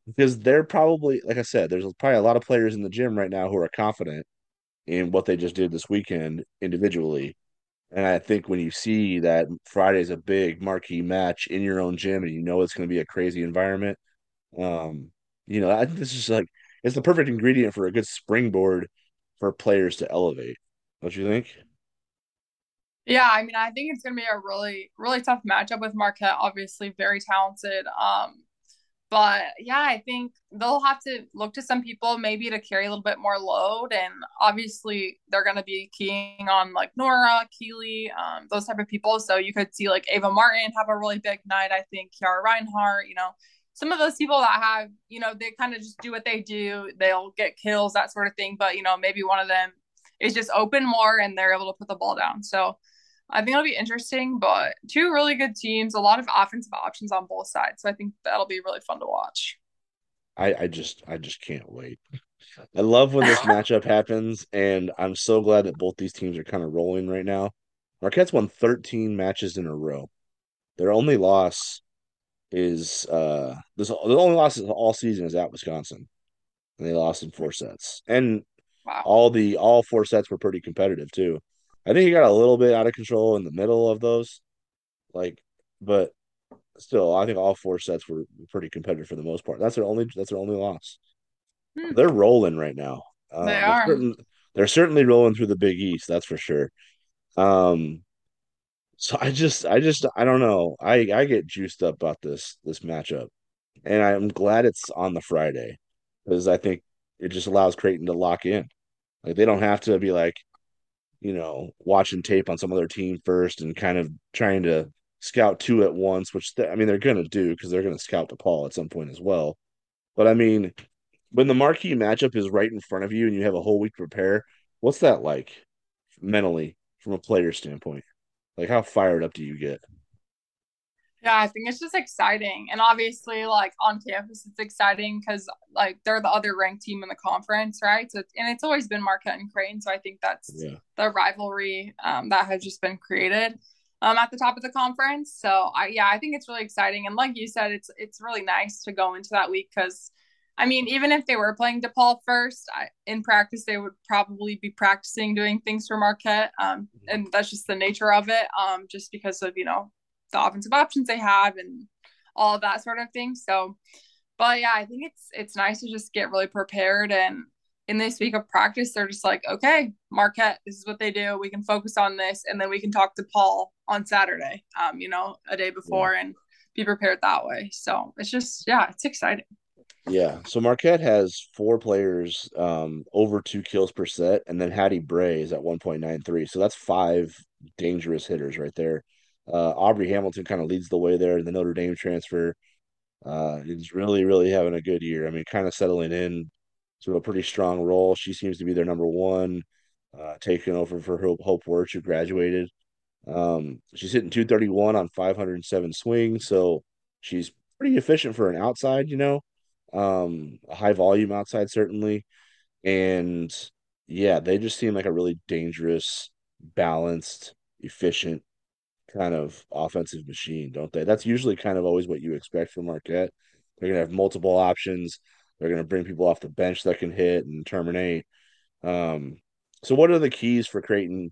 because they're probably, like I said, there's probably a lot of players in the gym right now who are confident in what they just did this weekend individually. And I think when you see that Friday's a big marquee match in your own gym and you know it's going to be a crazy environment, um, you know, I think this is like it's the perfect ingredient for a good springboard for players to elevate. Don't you think? Yeah, I mean, I think it's going to be a really, really tough matchup with Marquette. Obviously, very talented. Um, but yeah, I think they'll have to look to some people maybe to carry a little bit more load. And obviously, they're going to be keying on like Norah, Keeley, um, those type of people. So you could see like Ava Martin have a really big night. I think Kiara Reinhardt, you know, some of those people that have, you know, they kind of just do what they do. They'll get kills, that sort of thing. But, you know, maybe one of them is just open more and they're able to put the ball down. So I think it'll be interesting, but two really good teams, a lot of offensive options on both sides. So I think that'll be really fun to watch. I, I just I just can't wait. I love when this matchup happens, and I'm so glad that both these teams are kind of rolling right now. Marquette's won 13 matches in a row. Their only loss is uh this the only loss all season is at Wisconsin. And they lost in four sets. And wow. all the all four sets were pretty competitive too. I think he got a little bit out of control in the middle of those, like, but still, I think all four sets were pretty competitive for the most part. That's their only that's their only loss. Hmm. They're rolling right now. Uh, they are. They're, certain, they're certainly rolling through the Big East. That's for sure. Um, so I just, I just, I don't know. I I get juiced up about this this matchup, and I'm glad it's on the Friday because I think it just allows Creighton to lock in. Like they don't have to be like, you know, watching tape on some other team first and kind of trying to scout two at once, which I mean they're going to do because they're going to scout DePaul at some point as well. But I mean, when the marquee matchup is right in front of you and you have a whole week to prepare, what's that like mentally from a player standpoint? Like how fired up do you get? Yeah, I think it's just exciting. And obviously, like on campus, it's exciting because like they're the other ranked team in the conference, right? So, and it's always been Marquette and Crane. So I think that's yeah. the rivalry um, that has just been created um, at the top of the conference. So I, yeah, I think it's really exciting. And like you said, it's, it's really nice to go into that week because I mean, even if they were playing DePaul first I, in practice, they would probably be practicing doing things for Marquette. Um, and that's just the nature of it. Um, just because of, you know, the offensive options they have and all of that sort of thing. So, but yeah, I think it's it's nice to just get really prepared and in this week of practice, they're just like, okay, Marquette, this is what they do. We can focus on this, and then we can talk DePaul on Saturday. Um, you know, a day before, yeah. and be prepared that way. So it's just, yeah, it's exciting. Yeah. So Marquette has four players um, over two kills per set, and then Hattie Bray is at 1.93. So that's five dangerous hitters right there. Uh, Aubrey Hamilton kind of leads the way there in the Notre Dame transfer. Uh, is really, really having a good year. I mean, kind of settling in to a pretty strong role. She seems to be their number one, uh, taking over for Hope, Hope Werch, who graduated. Um, she's hitting 231 on 507 swings. So She's pretty efficient for an outside, you know, um, a high volume outside certainly. And yeah, they just seem like a really dangerous, balanced, efficient kind of offensive machine, don't they? That's usually kind of always what you expect from Marquette. They're gonna have multiple options. They're gonna bring people off the bench that can hit and terminate. Um, so what are the keys for Creighton?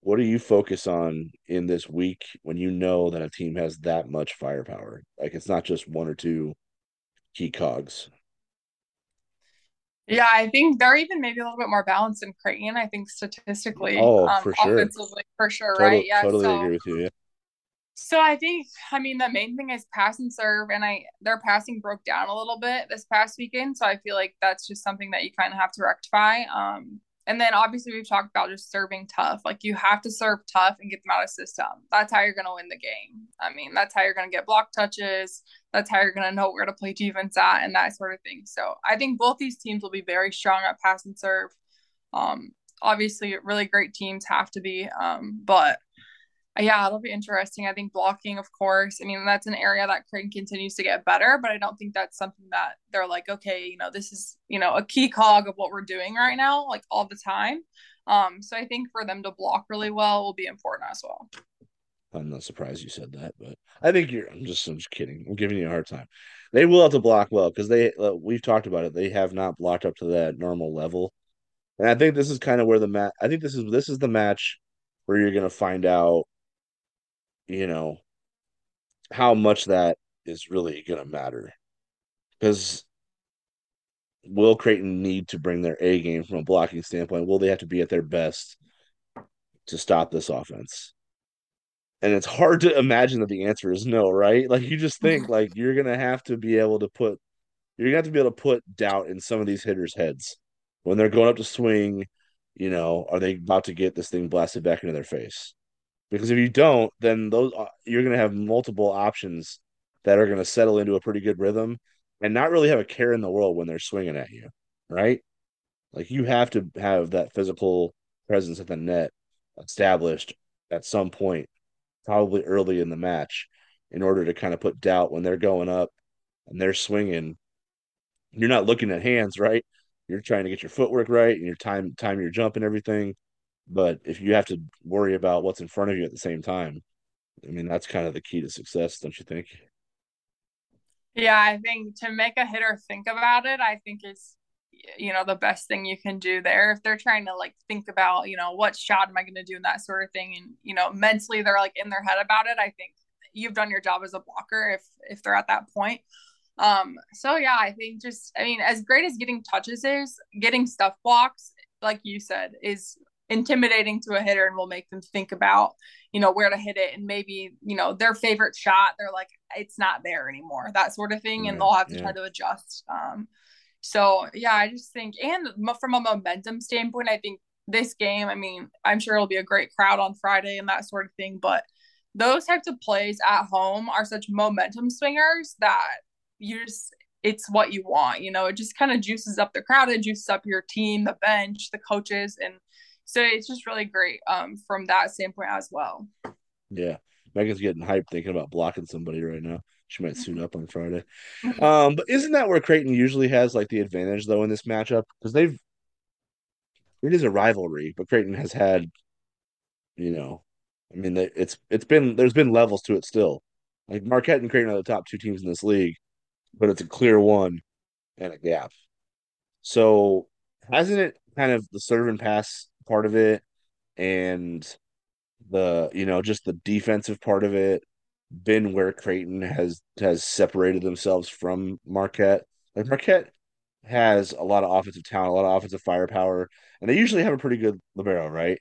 What do you focus on in this week when you know that a team has that much firepower? Like it's not just one or two key cogs. Yeah, I think they're even maybe a little bit more balanced in Creighton. I think statistically, Oh, um, for sure. offensively for sure, right? Yeah. totally So agree with you. Yeah. So I think, I mean, the main thing is pass and serve, and I their passing broke down a little bit this past weekend. So I feel like that's just something that you kind of have to rectify. Um, and then obviously we've talked about just serving tough. Like you have to serve tough and get them out of system. That's how you're going to win the game. I mean, that's how you're going to get block touches. That's how you're going to know where to play defense at and that sort of thing. So I think both these teams will be very strong at pass and serve. Um, obviously, really great teams have to be, um, but yeah, it'll be interesting. I think blocking, of course. I mean, that's an area that Creighton continues to get better, but I don't think that's something that they're like, okay, you know, this is, you know, a key cog of what we're doing right now, like all the time. Um, so I think for them to block really well will be important as well. I'm not surprised you said that, but I think you're. I'm just. I'm just kidding. I'm giving you a hard time. They will have to block well because they. Uh, we've talked about it. They have not blocked up to that normal level, and I think this is kind of where the match. I think this is this is the match where you're gonna find out. You know how much that is really gonna matter because will Creighton need to bring their A game from a blocking standpoint? Will they have to be at their best to stop this offense? And it's hard to imagine that the answer is no, right? Like you just think like you're gonna have to be able to put you're gonna have to be able to put doubt in some of these hitters' heads when they're going up to swing. You know, are they about to get this thing blasted back into their face? Because if you don't, then those uh, you're gonna have multiple options that are gonna settle into a pretty good rhythm and not really have a care in the world when they're swinging at you, right? Like you have to have that physical presence at the net established at some point, probably early in the match, in order to kind of put doubt when they're going up and they're swinging you're not looking at hands, right? You're trying to get your footwork right and your time time your jump and everything. But if you have to worry about what's in front of you at the same time, I mean that's kind of the key to success, don't you think? Yeah, I think to make a hitter think about it, I think it's you know the best thing you can do there if they're trying to like think about you know what shot am i going to do and that sort of thing and you know mentally they're like in their head about it i think you've done your job as a blocker if if they're at that point um, so yeah, I think just I mean, as great as getting touches is, getting stuff blocks, like you said, is intimidating to a hitter and will make them think about, you know, where to hit it and maybe, you know, their favorite shot, they're like, it's not there anymore, that sort of thing. And they'll have to Yeah. try to adjust. Um, so yeah, I just think, and from a momentum standpoint, I think this game, I mean, I'm sure it'll be a great crowd on Friday and that sort of thing, but those types of plays at home are such momentum swingers that you just it's what you want you know it just kind of juices up the crowd it juices up your team the bench the coaches and so it's just really great um from that standpoint as well Yeah. Megan's getting hyped thinking about blocking somebody right now. She might suit up on Friday. Um, but isn't that where Creighton usually has like the advantage though in this matchup? Because they've it is a rivalry, but Creighton has had, you know, I mean, it's it's been there's been levels to it still. Like Marquette and Creighton are the top two teams in this league, but it's a clear one and a gap. So hasn't it kind of the serve and pass part of it and the you know just the defensive part of it been where Creighton has has separated themselves from Marquette? Like Marquette has a lot of offensive talent, a lot of offensive firepower, and they usually have a pretty good libero, right?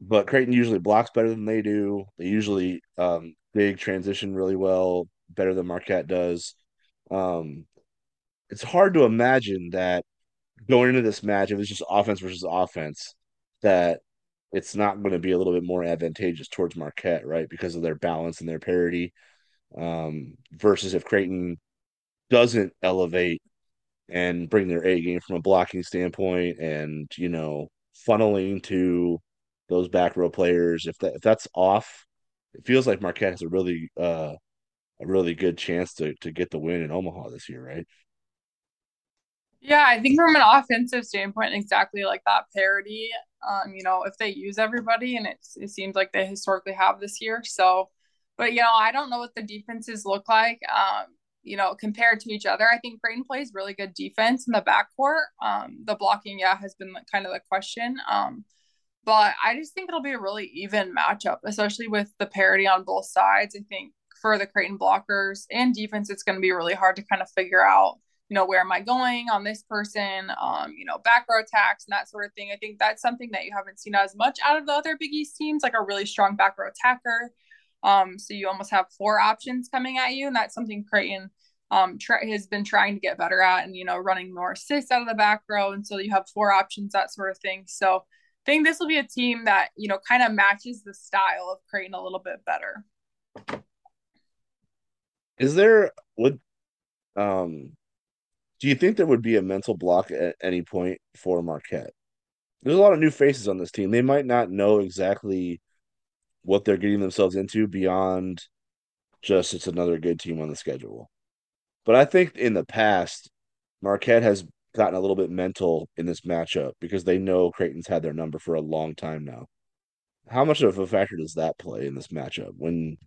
But Creighton usually blocks better than they do. They usually um, big transition really well, better than Marquette does. Um, it's hard to imagine that going into this match, if it's just offense versus offense, that it's not going to be a little bit more advantageous towards Marquette, right? Because of their balance and their parity. Um, versus if Creighton doesn't elevate and bring their A game from a blocking standpoint and, you know, funneling to those back row players, if that if that's off, it feels like Marquette has a really uh a really good chance to to get the win in Omaha this year, right? Yeah, I think from an offensive standpoint, exactly like that parity. Um, you know, if they use everybody, and it it seems like they historically have this year. So, but you know, I don't know what the defenses look like. Um, you know, compared to each other, I think Creighton plays really good defense in the backcourt. Um, the blocking, yeah, has been kind of the question. Um, but I just think it'll be a really even matchup, especially with the parity on both sides. I think for the Creighton blockers and defense, it's going to be really hard to kind of figure out you know, where am I going on this person? Um, you know, back row attacks and that sort of thing. I think that's something that you haven't seen as much out of the other Big East teams, like a really strong back row attacker. Um, so you almost have four options coming at you, and that's something Creighton um has been trying to get better at, and you know, running more assists out of the back row, and so you have four options, that sort of thing. So I think this will be a team that you know kind of matches the style of Creighton a little bit better. Is there would um do you think there would be a mental block at any point for Marquette? There's a lot of new faces on this team. They might not know exactly what they're getting themselves into beyond just it's another good team on the schedule. But I think in the past, Marquette has gotten a little bit mental in this matchup because they know Creighton's had their number for a long time now. How much of a factor does that play in this matchup when,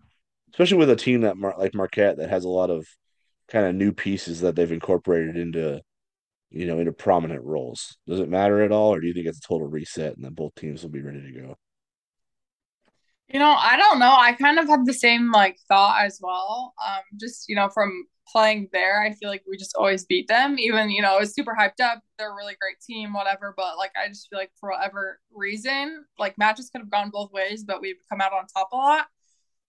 especially with a team that like Marquette that has a lot of kind of new pieces that they've incorporated into you know into prominent roles. Does it matter at all or do you think it's a total reset and then both teams will be ready to go? You know i don't know. I kind of have the same like thought as well. Um just you know from playing there i feel like we just always beat them. Even you know it's super hyped up. They're a really great team whatever but like i just feel like for whatever reason like matches could have gone both ways but we've come out on top a lot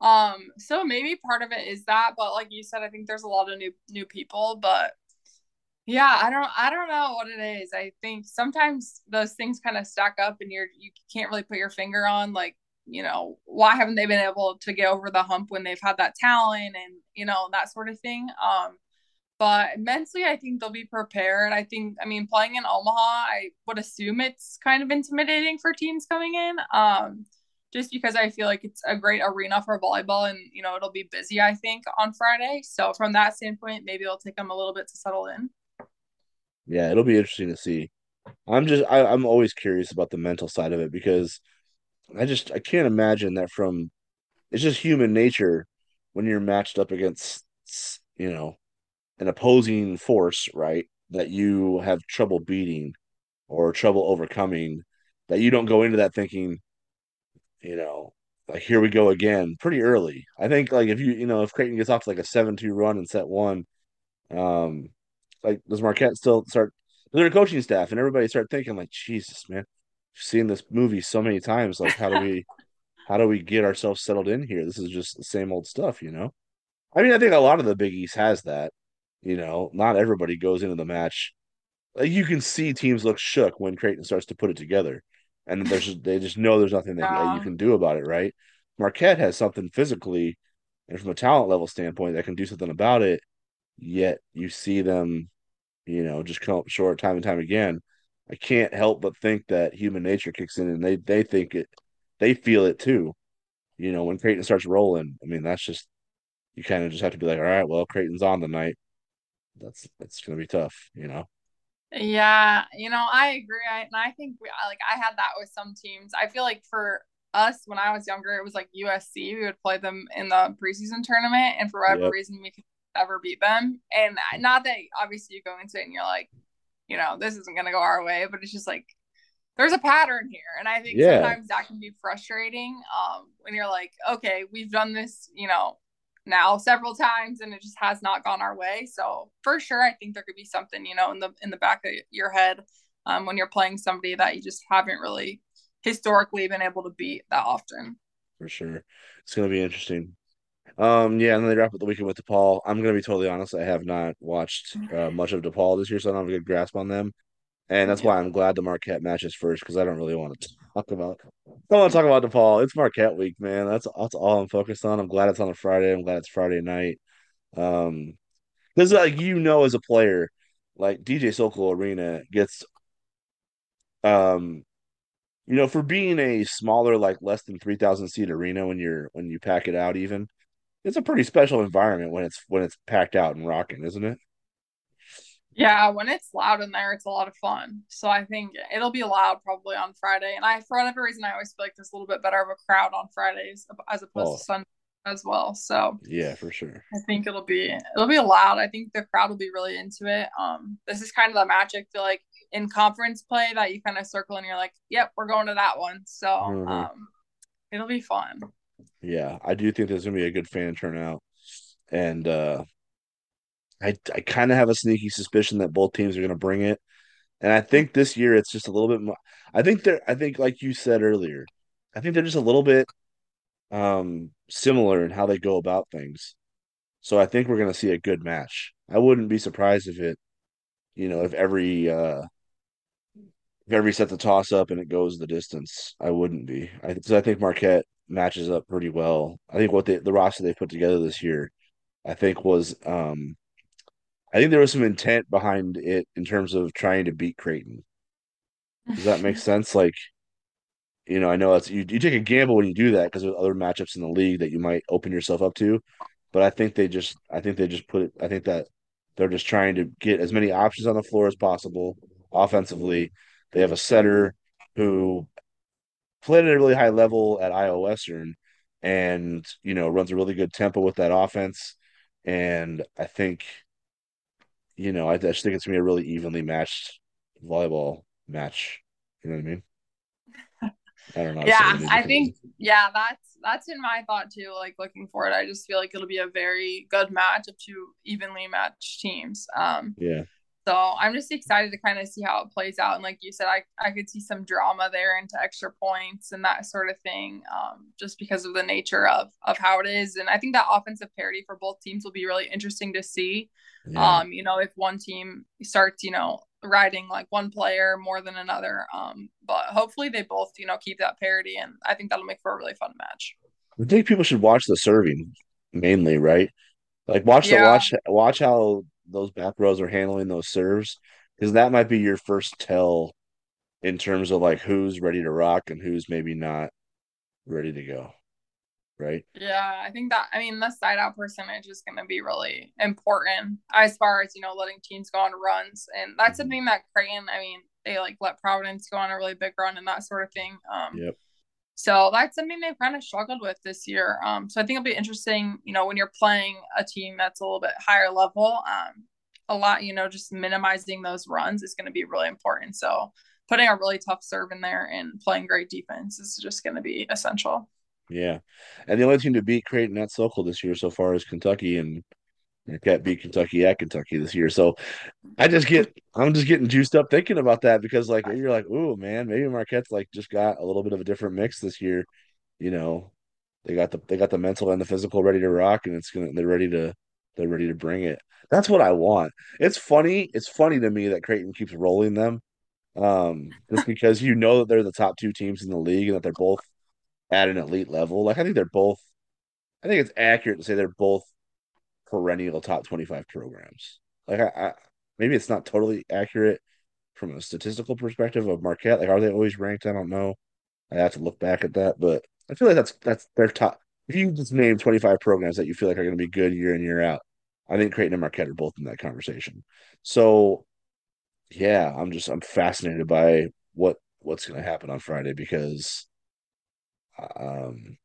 um, so maybe part of it is that, but like you said, I think there's a lot of new new people, but yeah, I don't I don't know what it is. I think sometimes those things kind of stack up and you're you can't really put your finger on like, you know, why haven't they been able to get over the hump when they've had that talent and, you know, that sort of thing. Um, but mentally I think they'll be prepared. I think I mean playing in Omaha, I would assume it's kind of intimidating for teams coming in. Um just because I feel like it's a great arena for volleyball and, you know, it'll be busy, I think, on Friday. So from that standpoint, maybe it'll take them a little bit to settle in. Yeah, it'll be interesting to see. I'm just I, I'm always curious about the mental side of it because I just I can't imagine that from it's just human nature when you're matched up against you know an opposing force, right? That you have trouble beating or trouble overcoming, that you don't go into that thinking, you know, like here we go again pretty early. I think like if you you know if Creighton gets off to like a seven two run in set one, um, like does Marquette still start their coaching staff and everybody start thinking like Jesus man, seen this movie so many times. Like how do we how do we get ourselves settled in here? This is just the same old stuff, you know. I mean, I think a lot of the Big East has that. You know, not everybody goes into the match. Like you can see teams look shook when Creighton starts to put it together and there's they just know there's nothing that yeah. you um, can do about it, right? Marquette has something physically and from a talent level standpoint that can do something about it. Yet you see them, you know, just come up short time and time again. I can't help but think that human nature kicks in, and they they think it, they feel it too. You know, when Creighton starts rolling, I mean, that's just you kind of just have to be like, all right, well, Creighton's on tonight. That's that's gonna be tough, you know. Yeah, you know, I agree. I, and I think we like I had that with some teams. I feel like for us when I was younger, it was like USC. We would play them in the preseason tournament, and for whatever yep. reason, we could never beat them. And not that obviously you go into it and you're like, you know, this isn't going to go our way, but it's just like there's a pattern here, and I think yeah. sometimes that can be frustrating. Um, when you're like, okay, we've done this, you know, now several times and it just has not gone our way. So for sure, I think there could be something, you know, in the in the back of your head um, when you're playing somebody that you just haven't really historically been able to beat that often. For sure, it's going to be interesting. Um, yeah, and then they wrap up the weekend with DePaul. I'm going to be totally honest; I have not watched uh, much of DePaul this year, so I don't have a good grasp on them. And that's yeah. why I'm glad the Marquette matches first because I don't really want to talk about. I don't want to talk about DePaul. It's Marquette week, man. That's that's all I'm focused on. I'm glad it's on a Friday. I'm glad it's Friday night. Um, because like you know, as a player, like DJ Sokol Arena gets, um, you know, for being a smaller, like less than three thousand seat arena when you're when you pack it out, even it's a pretty special environment when it's when it's packed out and rocking, isn't it? Yeah, when it's loud in there, it's a lot of fun. So I think it'll be loud probably on Friday. And I, for whatever reason, I always feel like there's a little bit better of a crowd on Fridays as opposed Oh, to Sunday as well. So yeah, for sure. I think it'll be it'll be loud. I think the crowd will be really into it. Um, this is kind of the magic feel like in conference play that you kind of circle and you're like, yep, we're going to that one. So hmm um, it'll be fun. Yeah, I do think there's gonna be a good fan turnout, and uh, I I kind of have a sneaky suspicion that both teams are gonna bring it. And I think this year it's just a little bit more. I think they're. I think like you said earlier, I think they're just a little bit um similar in how they go about things. So I think we're gonna see a good match. I wouldn't be surprised if it, you know, if every uh if every set the toss up and it goes the distance. I wouldn't be. I so I think Marquette matches up pretty well. I think what they, the roster they put together this year, I think was um I think there was some intent behind it in terms of trying to beat Creighton. Does that make sense? Like you know, I know that's you, you take a gamble when you do that because there's other matchups in the league that you might open yourself up to. But I think they just I think they just put it I think that they're just trying to get as many options on the floor as possible offensively. They have a setter who played at a really high level at Iowa Western and you know runs a really good tempo with that offense. And I think, you know, I just think it's gonna be a really evenly matched volleyball match. You know what I mean? I don't know how to say it Yeah, I think yeah, that's that's in my thought too. Like looking forward, I just feel like it'll be a very good match of two evenly matched teams. Um, Yeah. So I'm just excited to kind of see how it plays out. And like you said, I I could see some drama there into extra points and that sort of thing, um, just because of the nature of of how it is. And I think that offensive parity for both teams will be really interesting to see. Yeah. Um, you know, if one team starts, you know, riding like one player more than another. Um, but hopefully they both, you know, keep that parity, and I think that'll make for a really fun match. I think people should watch the serving mainly, right? Like watch the watch watch how those back rows are handling those serves because that might be your first tell in terms of like who's ready to rock and who's maybe not ready to go, right? yeah, I think that. I mean, the side out percentage is going to be really important as far as you know, letting teams go on runs, and that's Mhm. something that Creighton. I mean, they like let Providence go on a really big run and that sort of thing. Um, Yep. So that's something they've kind of struggled with this year. Um, so I think it'll be interesting, you know, when you're playing a team that's a little bit higher level, um, a lot, you know, just minimizing those runs is going to be really important. So putting a really tough serve in there and playing great defense is just going to be essential. Yeah. And the only team to beat Creighton at Sokol this year so far is Kentucky, and Marquette beat Kentucky at Kentucky this year. So I just get I'm just getting juiced up thinking about that because like you're like, ooh man, maybe Marquette's like just got a little bit of a different mix this year. You know, they got the they got the mental and the physical ready to rock, and it's gonna they're ready to they're ready to bring it. That's what I want. It's funny. It's funny to me that Creighton keeps rolling them, um, just because you know that they're the top two teams in the league and that they're both at an elite level. Like I think they're both. I think it's accurate to say they're both perennial top 25 programs. Like I, I maybe it's not totally accurate from a statistical perspective of Marquette. Like are they always ranked? I don't know. I have to look back at that, but I feel like that's that's their top. If you just name 25 programs that you feel like are going to be good year in year out, I think Creighton and Marquette are both in that conversation. So yeah, I'm just I'm fascinated by what what's going to happen on Friday because um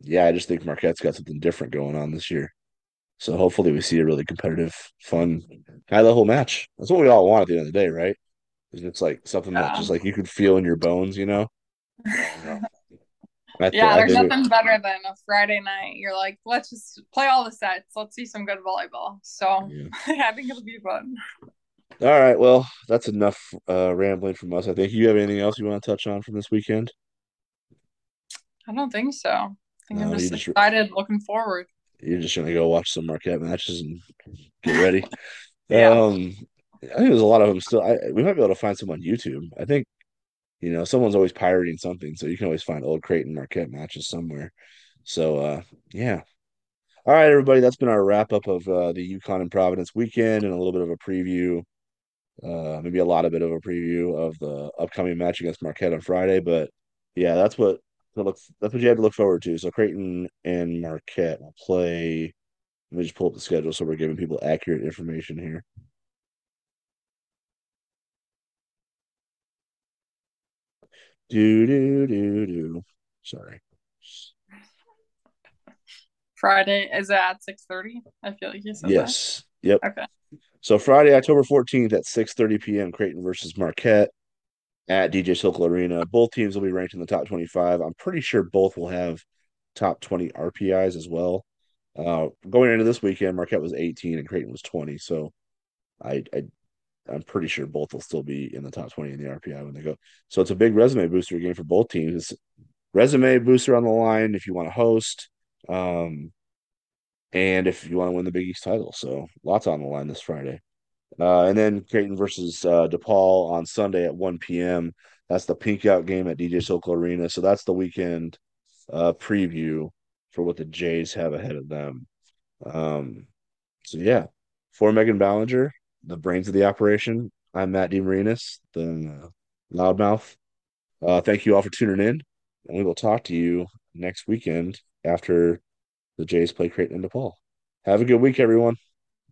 yeah, I just think Marquette's got something different going on this year. So hopefully we see a really competitive, fun, high level match. That's what we all want at the end of the day, right? It's like something that just like you could feel in your bones, you know? I don't know. I think yeah, I there's think it, nothing better than a Friday night. You're like, let's just play all the sets. Let's see some good volleyball. So yeah. I think it'll be fun. All right, well, that's enough uh rambling from us. I think you have anything else you want to touch on from this weekend? I don't think so. I think I'm just just excited, looking forward. You're just gonna go watch some Marquette matches and get ready. Yeah. Um, I think there's a lot of them still. I, we might be able to find some on YouTube. I think you know someone's always pirating something, so you can always find old Creighton Marquette matches somewhere. So uh, yeah. All right, everybody, that's been our wrap up of uh, the UConn and Providence weekend and a little bit of a preview, uh, maybe a lot of bit of a preview of the upcoming match against Marquette on Friday. But yeah, that's what to look that's what you have to look forward to. So Creighton and Marquette will play. Let me just pull up the schedule so we're giving people accurate information here. Do do do do. Sorry. Friday is at six thirty? I feel like you said Yes. Yep. Okay. So Friday, October 14th at 6:30 p.m. Creighton versus Marquette at DJ Sokol Arena. Both teams will be ranked in the top 25. I'm pretty sure both will have top 20 RPIs as well. Uh, going into this weekend, Marquette was 18 and Creighton was 20. So I, I I'm pretty sure both will still be in the top 20 in the RPI when they go. So it's a big resume booster game for both teams. It's resume booster on the line if you want to host. Um, and if you want to win the Big East title. So lots on the line this Friday. Uh, and then Creighton versus uh, DePaul on Sunday at 1 p.m. That's the pink out game at DJ Sokol Arena. So that's the weekend uh, preview for what the Jays have ahead of them. Um, so yeah, for Megan Ballenger, the brains of the operation. I'm Matt DeMarinis, the loudmouth. Uh, thank you all for tuning in, and we will talk to you next weekend after the Jays play Creighton and DePaul. Have a good week, everyone.